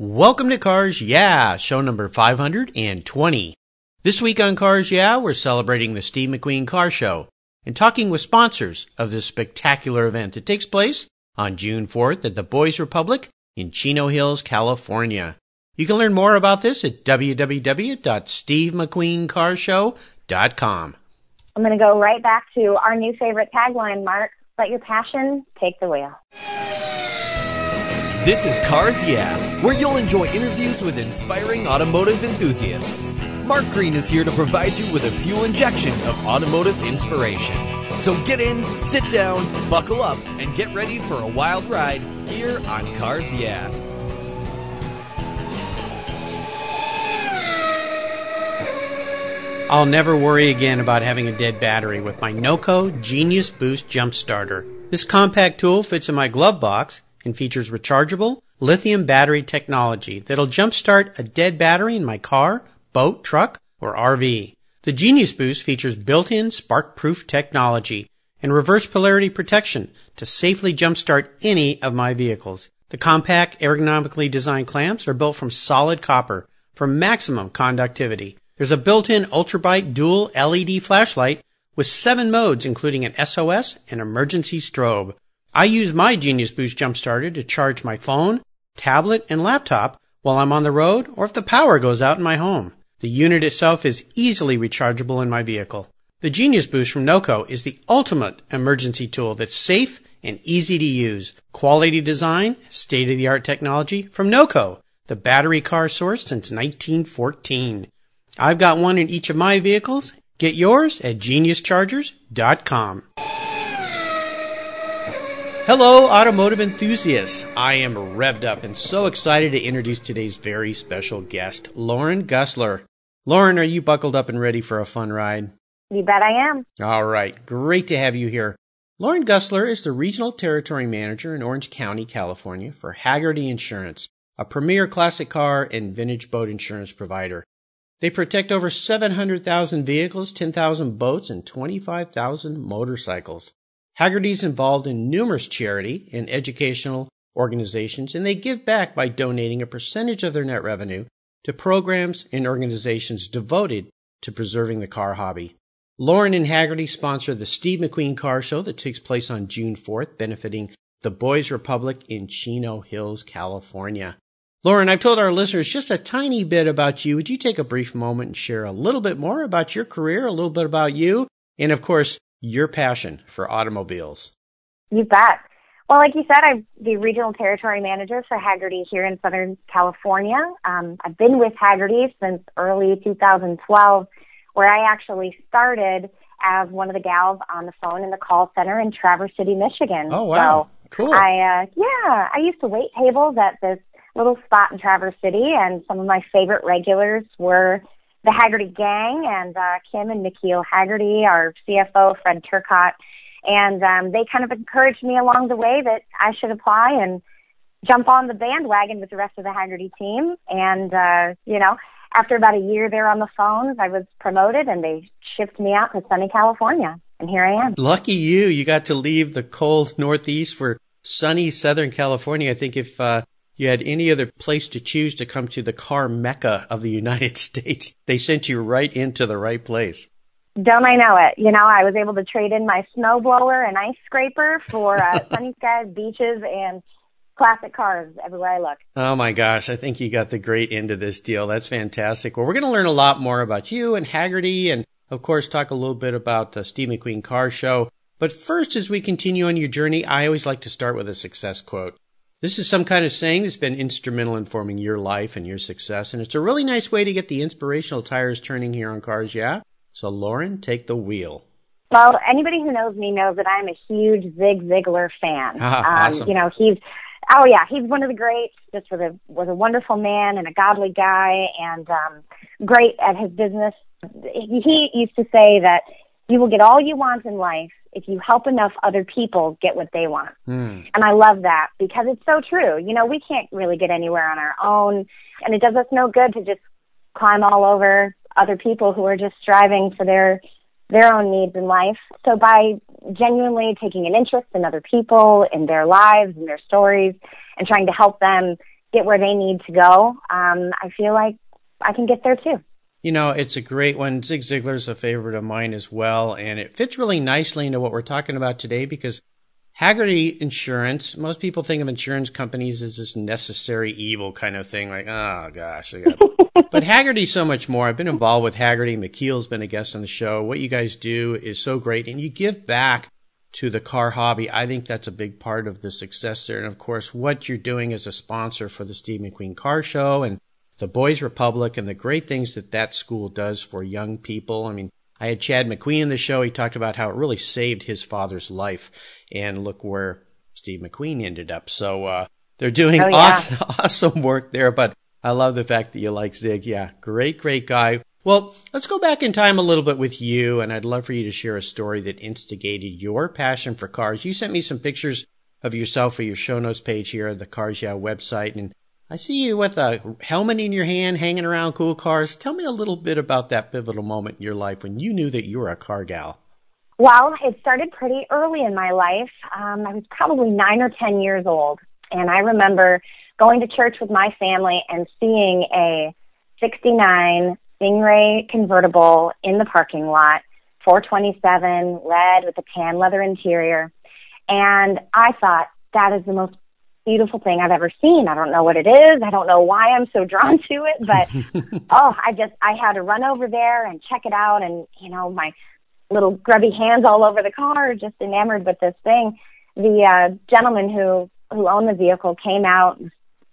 Welcome to Cars Yeah, show number 520. This week on Cars Yeah, we're celebrating the Steve McQueen Car Show and talking with sponsors of this spectacular event that takes place on June 4th at the Boys Republic in Chino Hills, California. You can learn more about this at www.stevemcqueencarshow.com. I'm going to go right back to our new favorite tagline, Mark. Let your passion take the wheel. This is Cars Yeah, where you'll enjoy interviews with inspiring automotive enthusiasts. Mark Green is here to provide you with a fuel injection of automotive inspiration. So get in, sit down, buckle up, and get ready for a wild ride here on Cars Yeah. I'll never worry again about having a dead battery with my NOCO Genius Boost Jump Starter. This compact tool fits in my glove box and features rechargeable lithium battery technology that'll jumpstart a dead battery in my car, boat, truck, or RV. The Genius Boost features built-in spark-proof technology and reverse polarity protection to safely jumpstart any of my vehicles. The compact, ergonomically designed clamps are built from solid copper for maximum conductivity. There's a built-in ultrabite dual LED flashlight with seven modes, including an SOS and emergency strobe. I use my Genius Boost Jump Starter to charge my phone, tablet, and laptop while I'm on the road or if the power goes out in my home. The unit itself is easily rechargeable in my vehicle. The Genius Boost from NOCO is the ultimate emergency tool that's safe and easy to use. Quality design, state-of-the-art technology from NOCO, the battery car source since 1914. I've got one in each of my vehicles. Get yours at geniuschargers.com. Hello, automotive enthusiasts. I am revved up and so excited to introduce today's very special guest, Lauren Gussler. Lauren, are you buckled up and ready for a fun ride? You bet I am. All right. Great to have you here. Lauren Gussler is the Regional Territory Manager in Orange County, California for Hagerty Insurance, a premier classic car and vintage boat insurance provider. They protect over 700,000 vehicles, 10,000 boats, and 25,000 motorcycles. Hagerty's involved in numerous charity and educational organizations, and they give back by donating a percentage of their net revenue to programs and organizations devoted to preserving the car hobby. Lauren and Hagerty sponsor the Steve McQueen Car Show that takes place on June 4th, benefiting the Boys Republic in Chino Hills, California. Lauren, I've told our listeners just a tiny bit about you. Would you take a brief moment and share a little bit more about your career, a little bit about you, and of course, your passion for automobiles? You bet. Well, like you said, I'm the regional territory manager for Hagerty here in Southern California. Um, I've been with Hagerty since early 2012, where I actually started as one of the gals on the phone in the call center in Traverse City, Michigan. Oh, wow. So cool. I, uh, yeah, I used to wait tables at this little spot in Traverse City, and some of my favorite regulars were the Hagerty gang and uh, Kim and McKeel Hagerty, our CFO, Fred Turcotte. And um, they kind of encouraged me along the way that I should apply and jump on the bandwagon with the rest of the Hagerty team. And, uh, you know, after about a year there on the phones, I was promoted and they shipped me out to sunny California. And here I am. Lucky you. You got to leave the cold Northeast for sunny Southern California. I think if uh, you had any other place to choose to come to the car mecca of the United States, they sent you right into the right place. Don't I know it? You know, I was able to trade in my snowblower and ice scraper for uh, sunny skies, beaches, and classic cars everywhere I look. Oh my gosh, I think you got the great end of this deal. That's fantastic. Well, we're going to learn a lot more about you and Hagerty and of course talk a little bit about the Steve McQueen car show. But first, as we continue on your journey, I always like to start with a success quote. This is some kind of saying that's been instrumental in forming your life and your success, and it's a really nice way to get the inspirational tires turning here on Cars Yeah. So, Lauren, take the wheel. Well, anybody who knows me knows that I'm a huge Zig Ziglar fan. Ah, um, awesome. You know, he's oh yeah, he's one of the greats. Just was a was a wonderful man and a godly guy, and um, great at his business. He used to say that you will get all you want in life if you help enough other people get what they want. Hmm. And I love that because it's so true. You know, we can't really get anywhere on our own, and it does us no good to just climb all over other people who are just striving for their their own needs in life. So by genuinely taking an interest in other people, in their lives, in their stories, and trying to help them get where they need to go, um, I feel like I can get there too. You know, it's a great one. Zig Ziglar's a favorite of mine as well, and it fits really nicely into what we're talking about today because Hagerty Insurance, most people think of insurance companies as this necessary evil kind of thing, like, oh gosh. but Hagerty's so much more. I've been involved with Hagerty. McKeel's been a guest on the show. What you guys do is so great, and you give back to the car hobby. I think that's a big part of the success there. And of course, what you're doing as a sponsor for the Steve McQueen Car Show and the Boys Republic and the great things that that school does for young people. I mean, I had Chad McQueen in the show. He talked about how it really saved his father's life. And look where Steve McQueen ended up. So, uh, they're doing oh, yeah. awesome, awesome work there. But I love the fact that you like Zig. Yeah, great, great guy. Well, let's go back in time a little bit with you, and I'd love for you to share a story that instigated your passion for cars. You sent me some pictures of yourself for your show notes page here at the Cars Yeah website, and I see you with a helmet in your hand, hanging around cool cars. Tell me a little bit about that pivotal moment in your life when you knew that you were a car gal. Well, it started pretty early in my life. Um, I was probably nine or ten years old, and I remember going to church with my family and seeing a 69 Stingray convertible in the parking lot, 427, red with a tan leather interior. And I thought, that is the most beautiful thing I've ever seen. I don't know what it is. I don't know why I'm so drawn to it, but oh, I just I had to run over there and check it out and you know, my little grubby hands all over the car, just enamored with this thing. The uh gentleman who who owned the vehicle came out,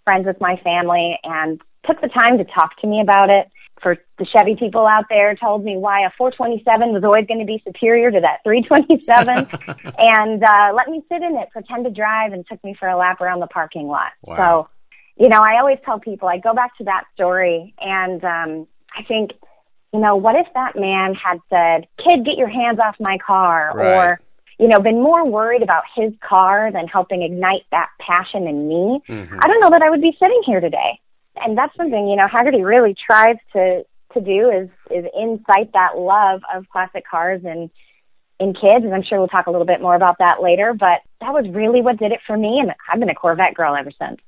friends with my family and took the time to talk to me about it for the Chevy people out there told me why a 427 was always going to be superior to that 327 and uh let me sit in it pretend to drive and took me for a lap around the parking lot wow. so you know i always tell people i go back to that story and um i think you know what if that man had said kid get your hands off my car right. or you know been more worried about his car than helping ignite that passion in me mm-hmm. i don't know that i would be sitting here today and that's something you know Hagerty really tries to to do is is incite that love of classic cars and in kids, and I'm sure we'll talk a little bit more about that later. But that was really what did it for me, and I've been a Corvette girl ever since.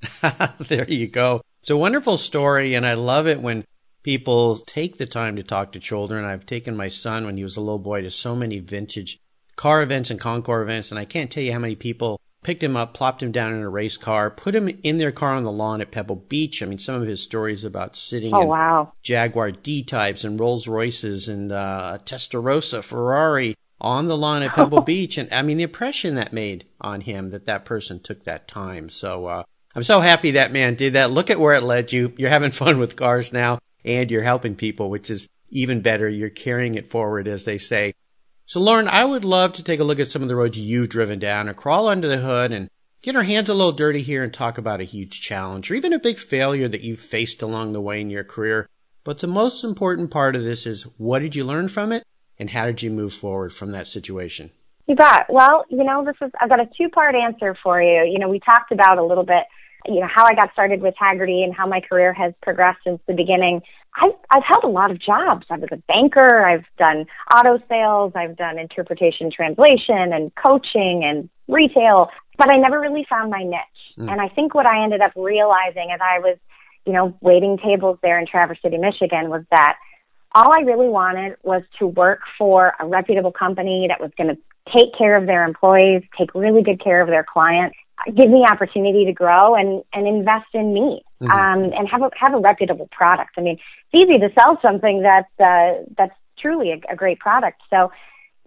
there you go. It's a wonderful story, and I love it when people take the time to talk to children. I've taken my son when he was a little boy to so many vintage car events and concours events, and I can't tell you how many people picked him up, plopped him down in a race car, put him in their car on the lawn at Pebble Beach. I mean, some of his stories about sitting oh, in wow. Jaguar D types and Rolls Royces and uh, Testarossa Ferrari on the lawn at Pebble Beach. And I mean, the impression that made on him that that person took that time. So, uh, I'm so happy that man did that. Look at where it led you. You're having fun with cars now and you're helping people, which is even better. You're carrying it forward, as they say. So, Lauren, I would love to take a look at some of the roads you've driven down and crawl under the hood and get our hands a little dirty here and talk about a huge challenge or even a big failure that you've faced along the way in your career. But the most important part of this is what did you learn from it and how did you move forward from that situation? You bet. Well, you know, this is, I've got a two part answer for you. You know, we talked about a little bit you know, how I got started with Hagerty and how my career has progressed since the beginning. I've, I've held a lot of jobs. I was a banker. I've done auto sales. I've done interpretation translation and coaching and retail, but I never really found my niche. Mm. And I think what I ended up realizing as I was, you know, waiting tables there in Traverse City, Michigan was that all I really wanted was to work for a reputable company that was going to take care of their employees, take really good care of their clients, give me opportunity to grow and and invest in me mm-hmm. um and have a have a reputable product i mean it's easy to sell something that's uh that's truly a, a great product so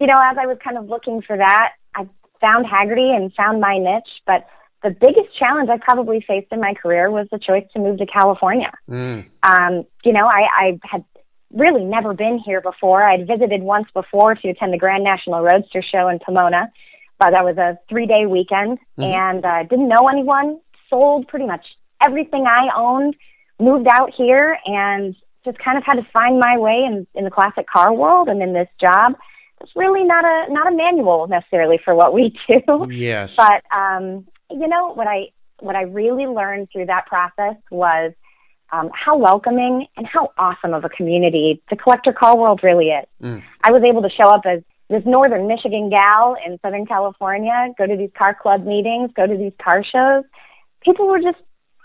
you know as i was kind of looking for that i found Hagerty and found my niche but the biggest challenge i probably faced in my career was the choice to move to california mm. um you know i i had really never been here before i'd visited once before to attend the grand national roadster show in pomona uh, that was a three day weekend mm-hmm. and uh, didn't know anyone. Sold pretty much everything I owned, moved out here, and just kind of had to find my way in, in the classic car world and in this job. It's really not a not a manual necessarily for what we do. Yes. But um, you know what I what I really learned through that process was um, how welcoming and how awesome of a community the collector car world really is. Mm. I was able to show up as this northern Michigan gal in Southern California, go to these car club meetings, go to these car shows. People were just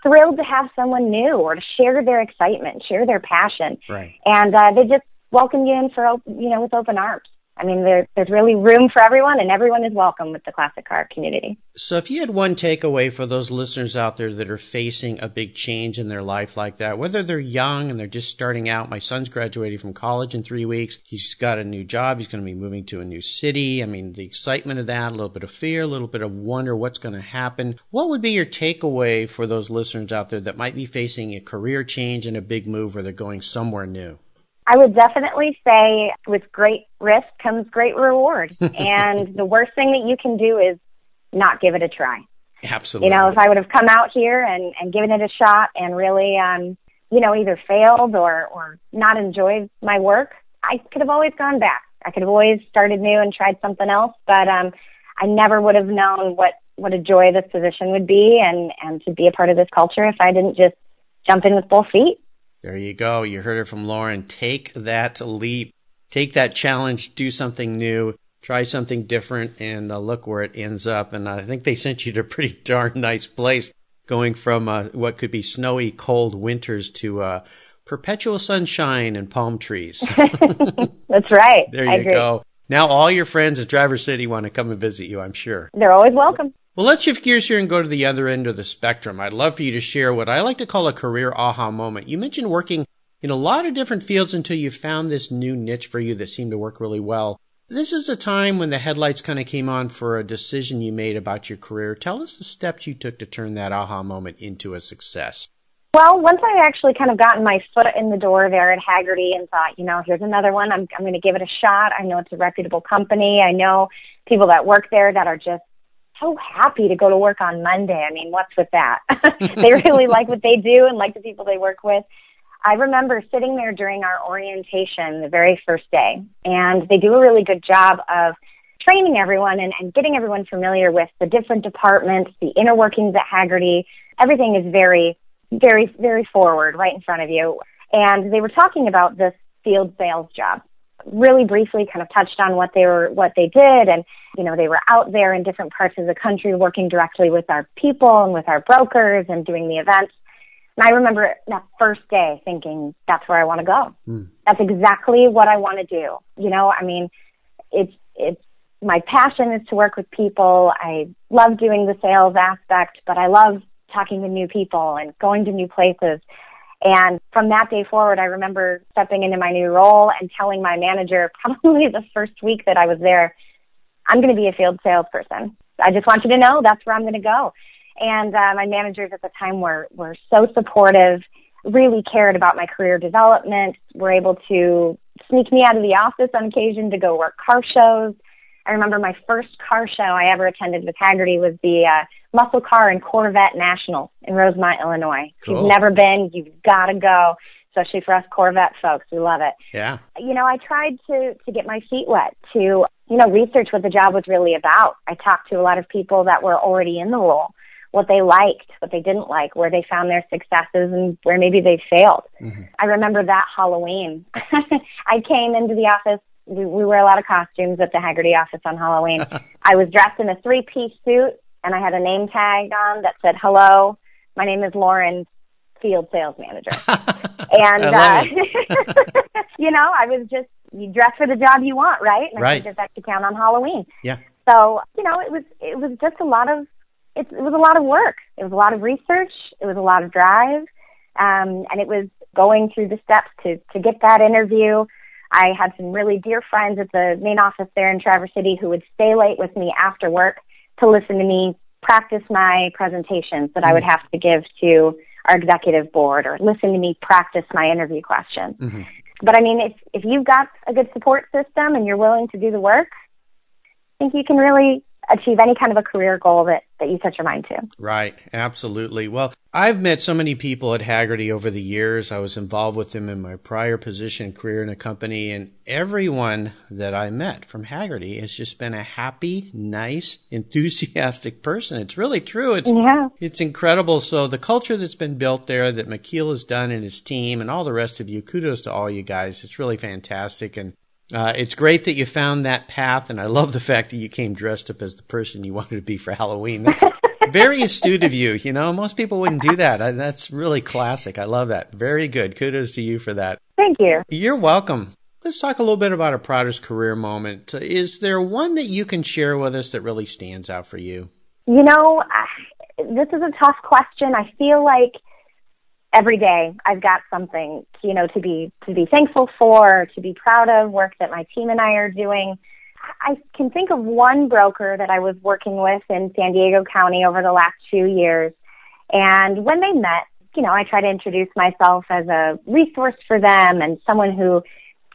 thrilled to have someone new or to share their excitement, share their passion. Right. And uh, they just welcome you in for, you know, with open arms. I mean, there, there's really room for everyone, and everyone is welcome with the classic car community. So, if you had one takeaway for those listeners out there that are facing a big change in their life like that, whether they're young and they're just starting out, my son's graduating from college in three weeks. He's got a new job. He's going to be moving to a new city. I mean, the excitement of that, a little bit of fear, a little bit of wonder what's going to happen. What would be your takeaway for those listeners out there that might be facing a career change and a big move or they're going somewhere new? I would definitely say with great risk comes great reward. and the worst thing that you can do is not give it a try. Absolutely. You know, if I would have come out here and, and given it a shot and really, um, you know, either failed or, or not enjoyed my work, I could have always gone back. I could have always started new and tried something else, but, um, I never would have known what, what a joy this position would be and, and to be a part of this culture if I didn't just jump in with both feet. There you go. You heard it from Lauren. Take that leap. Take that challenge. Do something new. Try something different and uh, look where it ends up. And I think they sent you to a pretty darn nice place going from uh, what could be snowy, cold winters to uh, perpetual sunshine and palm trees. That's right. there you go. Now all your friends at Traverse City want to come and visit you, I'm sure. They're always welcome. Well, let's shift gears here and go to the other end of the spectrum. I'd love for you to share what I like to call a career aha moment. You mentioned working in a lot of different fields until you found this new niche for you that seemed to work really well. This is a time when the headlights kind of came on for a decision you made about your career. Tell us the steps you took to turn that aha moment into a success. Well, once I actually kind of gotten my foot in the door there at Hagerty and thought, you know, here's another one. I'm I'm going to give it a shot. I know it's a reputable company. I know people that work there that are just so happy to go to work on Monday. I mean, what's with that? they really like what they do and like the people they work with. I remember sitting there during our orientation the very first day, and they do a really good job of training everyone and, and getting everyone familiar with the different departments, the inner workings at Hagerty. Everything is very, very, very forward right in front of you. And they were talking about this field sales job really briefly kind of touched on what they were what they did and you know they were out there in different parts of the country working directly with our people and with our brokers and doing the events. And i remember that first day thinking that's where i want to go. Mm. that's exactly what i want to do. You know i mean it's it's my passion is to work with people. I love doing the sales aspect but i love talking to new people and going to new places and from that day forward, I remember stepping into my new role and telling my manager probably the first week that I was there, I'm going to be a field salesperson. I just want you to know that's where I'm going to go. And uh, my managers at the time were were so supportive, really cared about my career development. Were able to sneak me out of the office on occasion to go work car shows. I remember my first car show I ever attended with Hagerty was the uh, Muscle Car and Corvette National in Rosemont, Illinois. Cool. If you've never been, you've got to go, especially for us Corvette folks. We love it. Yeah. You know, I tried to to get my feet wet to you know research what the job was really about. I talked to a lot of people that were already in the role, what they liked, what they didn't like, where they found their successes, and where maybe they failed. Mm-hmm. I remember that Halloween. I came into the office we, we wear a lot of costumes at the Hagerty office on Halloween. I was dressed in a three piece suit and I had a name tag on that said, hello, my name is Lauren, field sales manager. and, uh, you know, I was just, you dress for the job you want, right? And right. I that should count on Halloween. Yeah. So, you know, it was, it was just a lot of, it, it was a lot of work. It was a lot of research. It was a lot of drive. Um, and it was going through the steps to, to get that interview. I had some really dear friends at the main office there in Traverse City who would stay late with me after work to listen to me practice my presentations that mm-hmm. I would mm-hmm. have to give to our executive board or listen to me practice my interview questions. Mm-hmm. But I mean, if, if you've got a good support system and you're willing to do the work, I think you can really achieve any kind of a career goal that, that you set your mind to. Right. Absolutely. Well, I've met so many people at Hagerty over the years. I was involved with them in my prior position career in a company and everyone that I met from Hagerty has just been a happy, nice, enthusiastic person. It's really true. It's, yeah. it's incredible. So the culture that's been built there that McKeel has done and his team and all the rest of you, kudos to all you guys. It's really fantastic. And uh, it's great that you found that path, and I love the fact that you came dressed up as the person you wanted to be for Halloween. That's Very astute of you. You know, most people wouldn't do that. I, that's really classic. I love that. Very good. Kudos to you for that. Thank you. You're welcome. Let's talk a little bit about a proudest career moment. Is there one that you can share with us that really stands out for you? You know, I, this is a tough question. I feel like every day I've got something, you know, to be to be thankful for, to be proud of, work that my team and I are doing. I can think of one broker that I was working with in San Diego County over the last two years. And when they met, you know, I try to introduce myself as a resource for them and someone who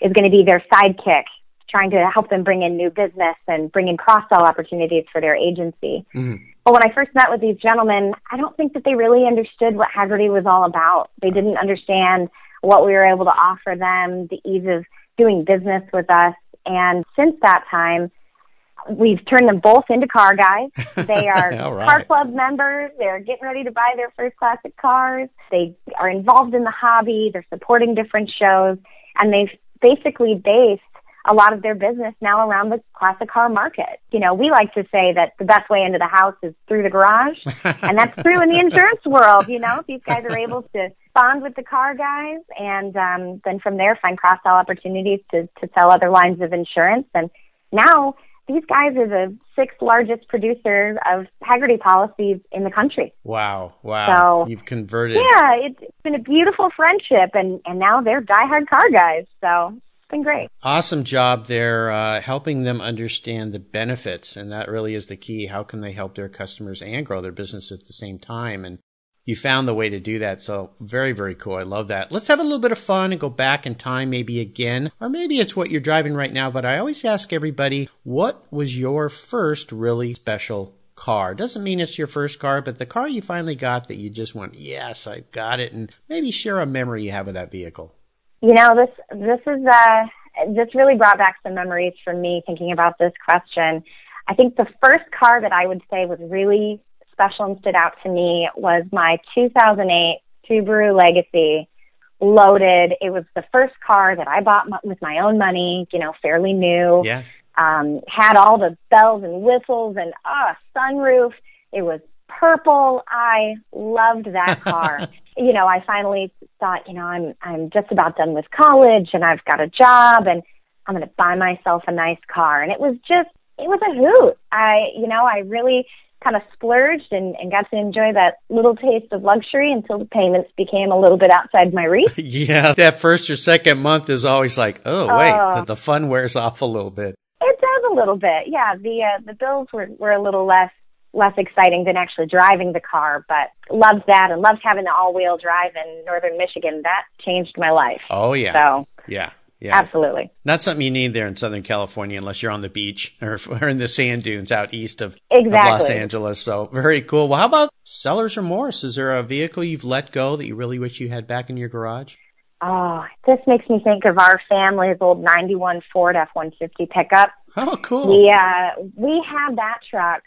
is going to be their sidekick, trying to help them bring in new business and bring in cross sell opportunities for their agency. Mm-hmm. But when I first met with these gentlemen, I don't think that they really understood what Hagerty was all about. They didn't understand what we were able to offer them, the ease of doing business with us. And since that time, we've turned them both into car guys. They are right. car club members. They're getting ready to buy their first classic cars. They are involved in the hobby. They're supporting different shows. And they've basically based a lot of their business now around the classic car market. You know, we like to say that the best way into the house is through the garage, and that's true in the insurance world. You know, these guys are able to bond with the car guys, and um, then from there find cross sell opportunities to to sell other lines of insurance. And now these guys are the sixth largest producer of Hagerty policies in the country. Wow, wow! So you've converted. Yeah, it's, it's been a beautiful friendship, and and now they're diehard car guys. So been great. Awesome job there, uh, helping them understand the benefits, and that really is the key. How can they help their customers and grow their business at the same time? And you found the way to do that. So very, very cool. I love that. Let's have a little bit of fun and go back in time, maybe again, or maybe it's what you're driving right now. But I always ask everybody, what was your first really special car. Doesn't mean it's your first car, but the car you finally got that you just went, yes, I got it. And maybe share a memory you have of that vehicle. You know, this this is uh this really brought back some memories for me thinking about this question. I think the first car that I would say was really special and stood out to me was my 2008 Subaru Legacy loaded. It was the first car that I bought with my own money, you know, fairly new. Yeah. Um, had all the bells and whistles and uh sunroof. It was purple. I loved that car. you know, I finally thought, you know, I'm I'm just about done with college and I've got a job and I'm going to buy myself a nice car. And it was just it was a hoot. I, you know, I really kind of splurged and, and got to enjoy that little taste of luxury until the payments became a little bit outside my reach. yeah, that first or second month is always like, oh, wait, the, oh. the, fun wears off a little bit. It does a little bit. Yeah, the uh, the bills were were a little less less exciting than actually driving the car, but loved that and loved having the all wheel drive in northern Michigan. That changed my life. Oh yeah. So yeah. Yeah. Absolutely. Not something you need there in Southern California unless you're on the beach or, or in the sand dunes out east of, exactly. of, Los Angeles. So very cool. Well, how about sellers remorse? Is there a vehicle you've let go that you really wish you had back in your garage? Oh, this makes me think of our family's old 91 Ford F-150 pickup. Oh, cool. We, uh, we had that truck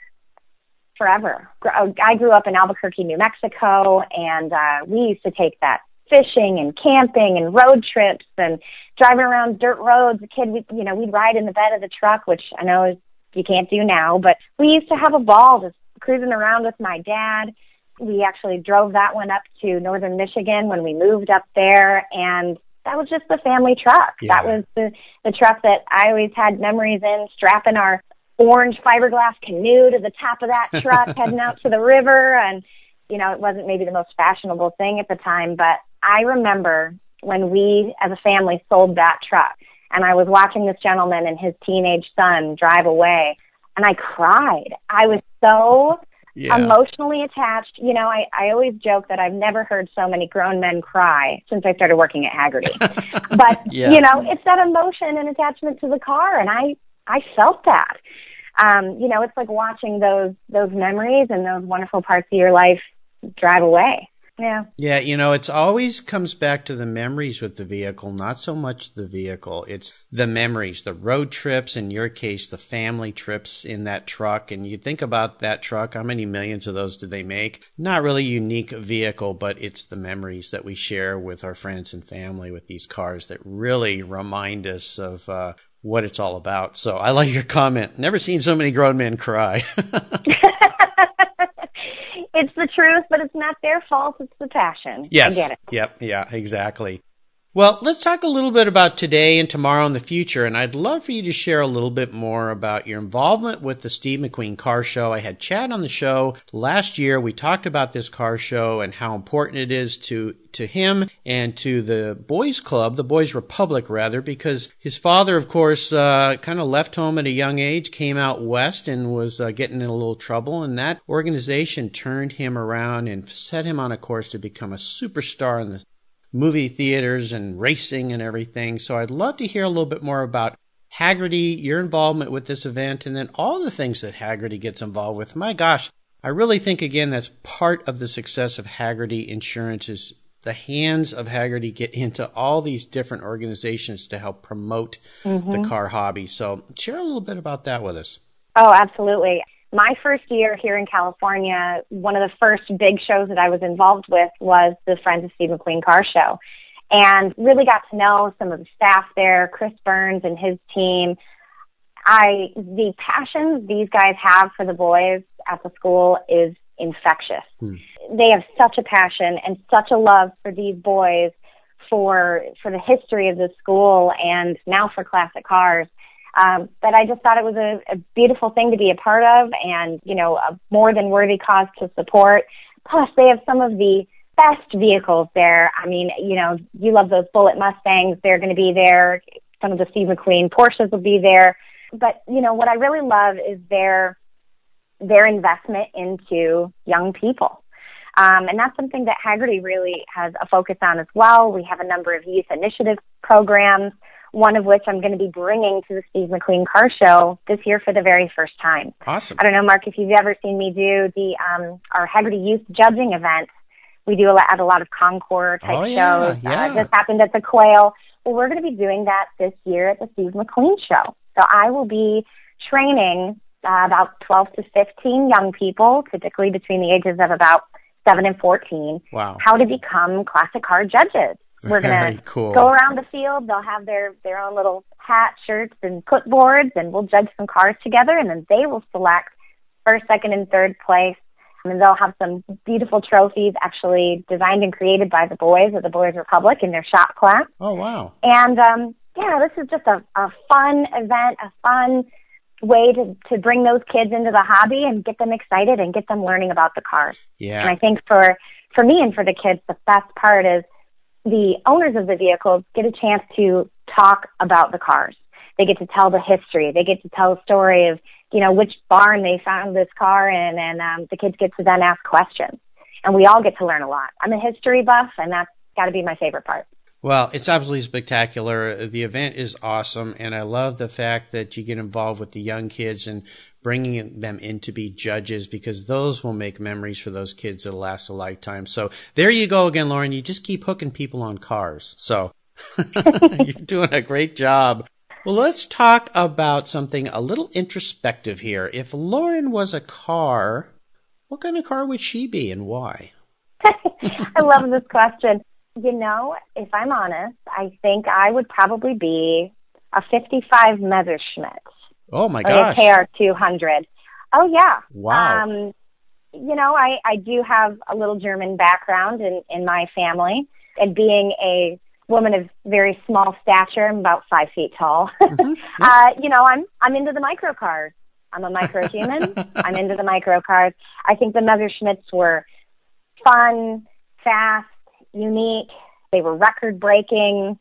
forever. I grew up in Albuquerque, New Mexico, and uh, we used to take that fishing and camping and road trips and driving around dirt roads. A kid, we, you know, we'd ride in the bed of the truck, which I know is, you can't do now, but we used to have a ball just cruising around with my dad. We actually drove that one up to northern Michigan when we moved up there, and that was just the family truck. Yeah. That was the the truck that I always had memories in, strapping our orange fiberglass canoe to the top of that truck, heading out to the river, and you know, it wasn't maybe the most fashionable thing at the time, but I remember when we as a family sold that truck and I was watching this gentleman and his teenage son drive away and I cried. I was so yeah. emotionally attached. You know, I, I always joke that I've never heard so many grown men cry since I started working at Hagerty. but, yeah. you know, it's that emotion and attachment to the car and I, I felt that. Um, you know, it's like watching those, those memories and those wonderful parts of your life drive away. Yeah. Yeah, you know, it's always comes back to the memories with the vehicle, not so much the vehicle. It's the memories, the road trips, in your case, the family trips in that truck. And you think about that truck, how many millions of those did they make? Not really unique vehicle, but it's the memories that we share with our friends and family with these cars that really remind us of uh, what it's all about. So I like your comment. Never seen so many grown men cry. it's the truth, but it's not their fault. It's the passion. Yes. I get it. Yep. Yeah. Exactly. Well, let's talk a little bit about today and tomorrow and the future. And I'd love for you to share a little bit more about your involvement with the Steve McQueen car show. I had Chad on the show last year. We talked about this car show and how important it is to, to him and to the boys club, the boys republic rather, because his father, of course, uh, kind of left home at a young age, came out west and was uh, getting in a little trouble. And that organization turned him around and set him on a course to become a superstar in the movie theaters and racing and everything. So I'd love to hear a little bit more about Hagerty, your involvement with this event, and then all the things that Hagerty gets involved with. My gosh, I really think again that's part of the success of Hagerty Insurance is the hands of Hagerty get into all these different organizations to help promote mm-hmm. the car hobby. So share a little bit about that with us. Oh, absolutely my first year here in California, one of the first big shows that I was involved with was the Friends of Steve McQueen Car Show. And really got to know some of the staff there, Chris Burns and his team. I the passion these guys have for the boys at the school is infectious. Hmm. They have such a passion and such a love for these boys for for the history of the school and now for classic cars um, but I just thought it was a, a beautiful thing to be a part of and, you know, a more than worthy cause to support. Plus, they have some of the best vehicles there. I mean, you know, you love those Bullitt Mustangs. They're going to be there. Some of the Steve McQueen Porsches will be there. But, you know, what I really love is their, their investment into young people. Um, and that's something that Hagerty really has a focus on as well. We have a number of youth initiative programs one of which I'm going to be bringing to the Steve McQueen Car Show this year for the very first time. Awesome. I don't know, Mark, if you've ever seen me do the um, our Hagerty Youth Judging event. We do a lot, at a lot of Concours type oh, yeah, shows. Yeah. Uh, this happened at the Quail. Well, we're going to be doing that this year at the Steve McQueen Show. So I will be training uh, about 12 to 15 young people, typically between the ages of about 7 and 14, wow. how to become classic car judges. We're gonna cool. go around the field. They'll have their their own little hat, shirts, and clipboards, and we'll judge some cars together, and then they will select first, second, and third place. And they'll have some beautiful trophies actually designed and created by the boys of the Boys Republic in their shop class. Oh wow! And um, yeah, this is just a, a fun event, a fun way to to bring those kids into the hobby and get them excited and get them learning about the cars. Yeah. And I think for for me and for the kids, the best part is the owners of the vehicles get a chance to talk about the cars. They get to tell the history. They get to tell the story of, you know, which barn they found this car in, and um, the kids get to then ask questions. And we all get to learn a lot. I'm a history buff, and that's got to be my favorite part. Well, it's absolutely spectacular. The event is awesome, and I love the fact that you get involved with the young kids and bringing them in to be judges because those will make memories for those kids that'll last a lifetime. So there you go again, Lauren. You just keep hooking people on cars. So you're doing a great job. Well, let's talk about something a little introspective here. If Lauren was a car, what kind of car would she be and why? I love this question. You know, if I'm honest, I think I would probably be a 55 Messerschmitt. Oh my gosh. A KR200. Oh yeah. Wow. Um, you know, I, I do have a little German background in, in my family and being a woman of very small stature, I'm about five feet tall. Mm-hmm. uh, you know, I'm, I'm into the micro cars. I'm a micro human. I'm into the micro cars. I think the Messerschmitts were fun, fast, unique. They were record breaking.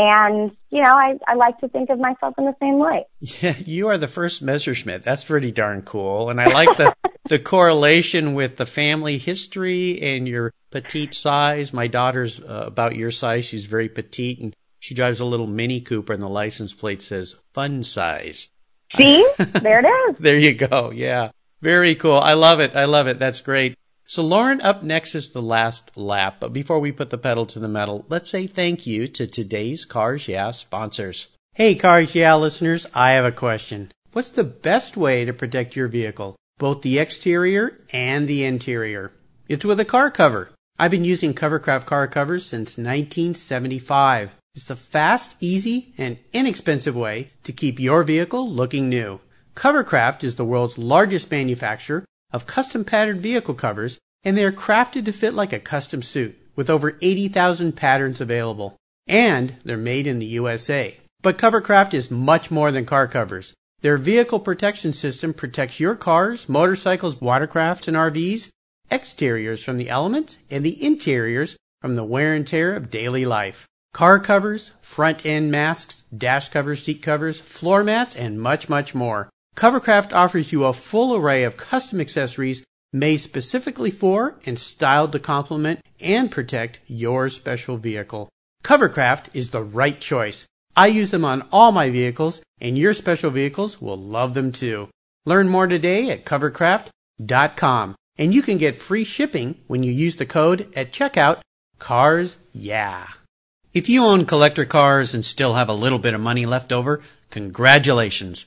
And, you know, I, I like to think of myself in the same light. Yeah, you are the first Messerschmitt. That's pretty darn cool. And I like the, the correlation with the family history and your petite size. My daughter's uh, about your size. She's very petite and she drives a little Mini Cooper and the license plate says fun size. See? There it is. there you go. Yeah. Very cool. I love it. I love it. That's great. So, Lauren, up next is the last lap. But before we put the pedal to the metal, let's say thank you to today's Cars Yeah sponsors. Hey, Cars Yeah listeners, I have a question. What's the best way to protect your vehicle, both the exterior and the interior? It's with a car cover. I've been using Covercraft car covers since 1975. It's a fast, easy, and inexpensive way to keep your vehicle looking new. Covercraft is the world's largest manufacturer of custom patterned vehicle covers, and they are crafted to fit like a custom suit with over 80,000 patterns available. And they're made in the USA. But Covercraft is much more than car covers. Their vehicle protection system protects your cars, motorcycles, watercrafts, and RVs, exteriors from the elements, and the interiors from the wear and tear of daily life. Car covers, front end masks, dash covers, seat covers, floor mats, and much, much more. Covercraft offers you a full array of custom accessories made specifically for and styled to complement and protect your special vehicle. Covercraft is the right choice. I use them on all my vehicles, and your special vehicles will love them too. Learn more today at covercraft.com, and you can get free shipping when you use the code at checkout CARS YEAH. If you own collector cars and still have a little bit of money left over, congratulations.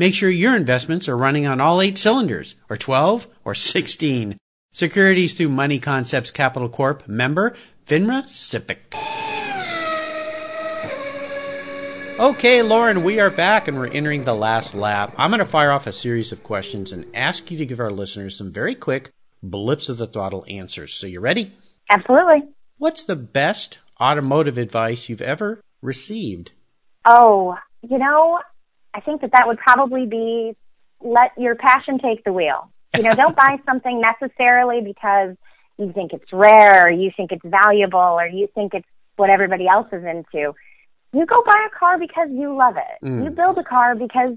Make sure your investments are running on all eight cylinders, or 12, or 16. Securities through Money Concepts Capital Corp. Member, FINRA SIPC. Okay, Lauren, we are back and we're entering the last lap. I'm going to fire off a series of questions and ask you to give our listeners some very quick blips of the throttle answers. So you ready? Absolutely. What's the best automotive advice you've ever received? Oh, you know, I think that that would probably be let your passion take the wheel. You know, don't buy something necessarily because you think it's rare or you think it's valuable or you think it's what everybody else is into. You go buy a car because you love it. Mm. You build a car because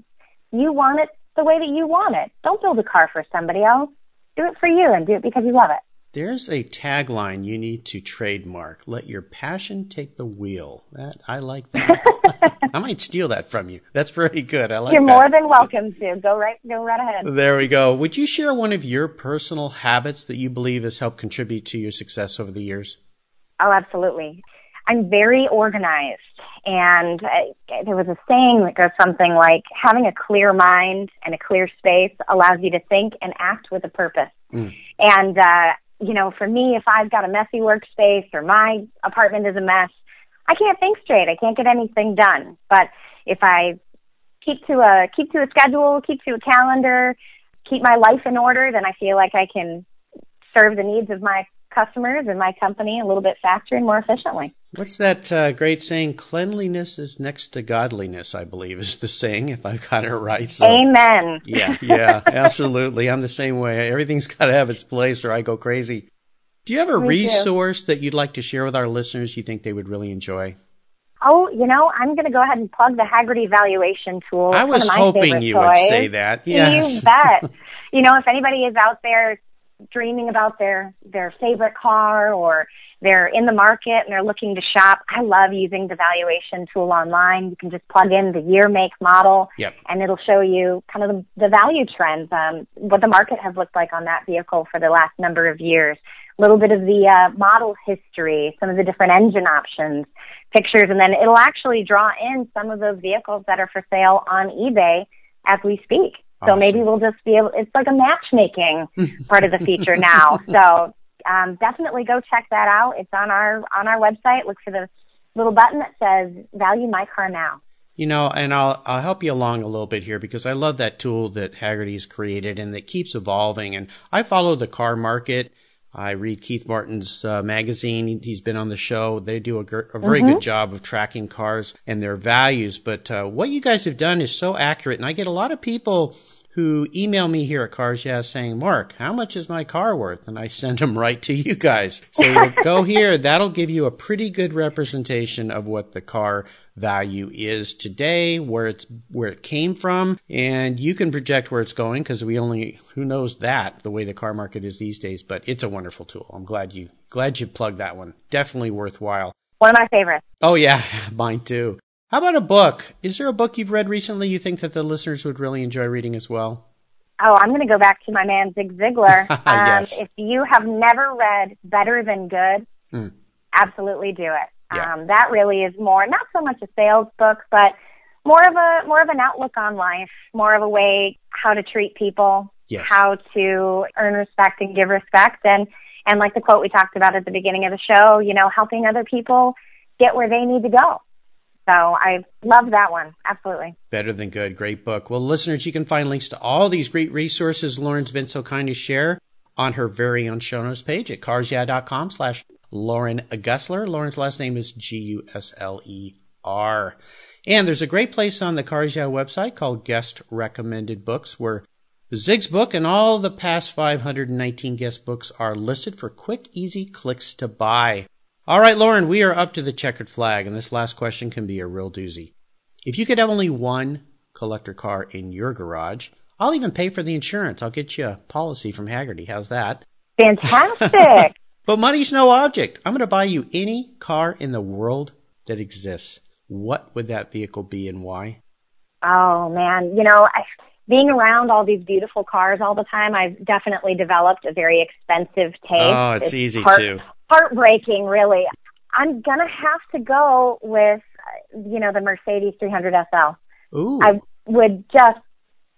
you want it the way that you want it. Don't build a car for somebody else. Do it for you and do it because you love it. There's a tagline you need to trademark. Let your passion take the wheel. That I like that. I might steal that from you. That's pretty good. I like You're that. more than welcome to. Go right go right ahead. There we go. Would you share one of your personal habits that you believe has helped contribute to your success over the years? Oh, absolutely. I'm very organized and uh, there was a saying that goes something like having a clear mind and a clear space allows you to think and act with a purpose. Mm. And uh you know, for me, if I've got a messy workspace or my apartment is a mess, I can't think straight. I can't get anything done. But if I keep to a keep to a schedule, keep to a calendar, keep my life in order, then I feel like I can serve the needs of my customers and my company a little bit faster and more efficiently. What's that uh, great saying? Cleanliness is next to godliness, I believe, is the saying, if I've got it right. So, Amen. Yeah, yeah, absolutely. I'm the same way. Everything's got to have its place or I go crazy. Do you have a Me resource too. that you'd like to share with our listeners you think they would really enjoy? Oh, you know, I'm going to go ahead and plug the Hagerty Valuation Tool. I was hoping you toys. would say that. Yes. You bet. you know, if anybody is out there dreaming about their their favorite car or they're in the market and they're looking to shop, I love using the valuation tool online. You can just plug in the year, make, model, yep. and it'll show you kind of the, the value trends, um, what the market has looked like on that vehicle for the last number of years. A little bit of the uh, model history, some of the different engine options, pictures, and then it'll actually draw in some of those vehicles that are for sale on eBay as we speak. So awesome. maybe we'll just be able, it's like a matchmaking part of the feature now. So, um, definitely go check that out. It's on our, on our website. Look for the little button that says value my car now. You know, and I'll I'll help you along a little bit here because I love that tool that Hagerty's created and that keeps evolving. And I follow the car market I read Keith Martin's uh, magazine. He's been on the show. They do a, a very mm-hmm. good job of tracking cars and their values. But uh, what you guys have done is so accurate. And I get a lot of people who email me here at Cars Yeah saying, Mark, how much is my car worth? And I send them right to you guys. So go here. That'll give you a pretty good representation of what the car value is today, where it's, where it came from. And you can project where it's going because we only, who knows that the way the car market is these days, but it's a wonderful tool. I'm glad you, glad you plugged that one. Definitely worthwhile. One of my favorites. Oh yeah, mine too. How about a book? Is there a book you've read recently you think that the listeners would really enjoy reading as well? Oh, I'm going to go back to my man Zig Ziglar. Um, Yes. If you have never read Better Than Good, Hmm. absolutely do it. Yeah. Um, that really is more not so much a sales book, but more of a more of an outlook on life, more of a way how to treat people, Yes. how to earn respect and give respect, and and like the quote we talked about at the beginning of the show, you know, helping other people get where they need to go. So I love that one. Absolutely. Better than good. Great book. Well, listeners, you can find links to all these great resources Lauren's been so kind to share on her very own show notes page at carsyeah.com slash Lauren Gusler. Lauren's last name is G-U-S-L-E-R. And there's a great place on the Cars website called Guest Recommended Books where Zig's book and all the past 519 guest books are listed for quick, easy clicks to buy. All right, Lauren, we are up to the checkered flag, and this last question can be a real doozy. If you could have only one collector car in your garage, I'll even pay for the insurance. I'll get you a policy from Hagerty. How's that? Fantastic. But money's no object. I'm going to buy you any car in the world that exists. What would that vehicle be and why? Oh man, you know, I, being around all these beautiful cars all the time, I've definitely developed a very expensive taste. Oh, it's easy heart- too. Heartbreaking, really. I'm gonna have to go with, uh, you know, the Mercedes 300 SL. Ooh. I would just,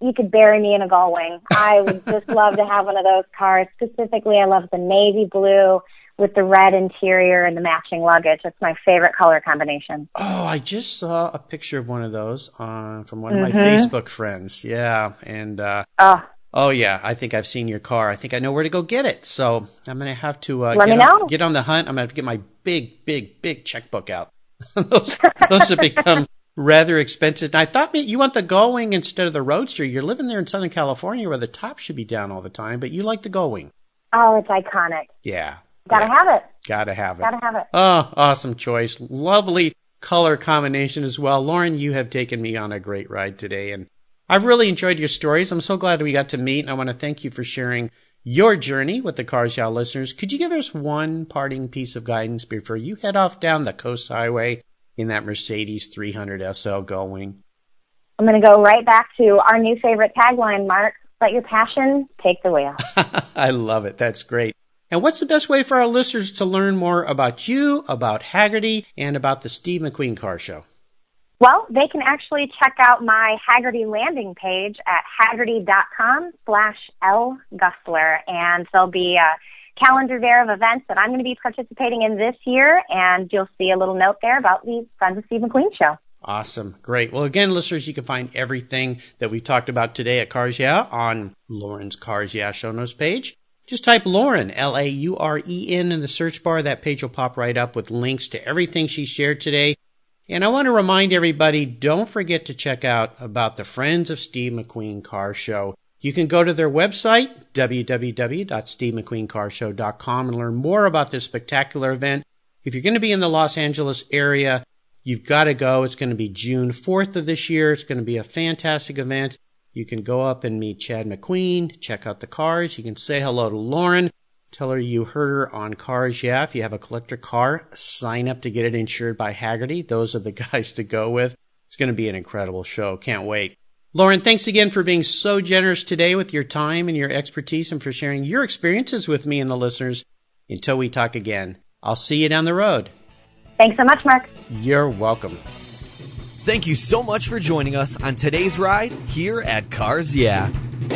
you could bury me in a gull wing. I would just love to have one of those cars. Specifically, I love the navy blue with the red interior and the matching luggage. It's my favorite color combination. Oh, I just saw a picture of one of those uh, from one of my Mhm. Facebook friends. Yeah, and uh, Oh, oh yeah, I think I've seen your car. I think I know where to go get it. So I'm gonna have to uh, Let get, me on, know. get on the hunt. I'm gonna have to get my big, big, big checkbook out. those, those have become rather expensive. And I thought you want the Gullwing instead of the Roadster. You're living there in Southern California where the top should be down all the time, but you like the Gullwing. oh, it's iconic. Yeah, Gotta yeah, have it. gotta have it. Gotta have it. Oh, awesome choice. Lovely color combination as well. Lauren, you have taken me on a great ride today and I've really enjoyed your stories. I'm so glad we got to meet and I want to thank you for sharing your journey with the Cars Yeah listeners. Could you give us one parting piece of guidance before you head off down the coast highway in that Mercedes 300 SL going? I'm going to go right back to our new favorite tagline, Mark. Let your passion take the wheel. I love it. That's great. And what's the best way for our listeners to learn more about you, about Hagerty, and about the Steve McQueen Car Show? Well, they can actually check out my Hagerty landing page at hagerty.com slash L Gusler. And there'll be a calendar there of events that I'm going to be participating in this year. And you'll see a little note there about the Friends of Steve McQueen show. Awesome. Great. Well, again, listeners, you can find everything that we talked about today at Cars Yeah on Lauren's Cars Yeah show notes page. Just type Lauren, L-A-U-R-E-N in the search bar. That page will pop right up with links to everything she shared today. And I want to remind everybody, don't forget to check out about the Friends of Steve McQueen Car Show. You can go to their website, www.stevemcqueencarshow.com and learn more about this spectacular event. If you're going to be in the Los Angeles area, you've got to go. It's going to be June 4th of this year. It's going to be a fantastic event. You can go up and meet Chad McQueen, check out the cars. You can say hello to Lauren. Tell her you heard her on Cars Yeah. If you have a collector car, sign up to get it insured by Hagerty. Those are the guys to go with. It's going to be an incredible show. Can't wait. Lauren, thanks again for being so generous today with your time and your expertise and for sharing your experiences with me and the listeners. Until we talk again, I'll see you down the road. Thanks so much, Mark. You're welcome. Thank you so much for joining us on today's ride here at Cars Yeah.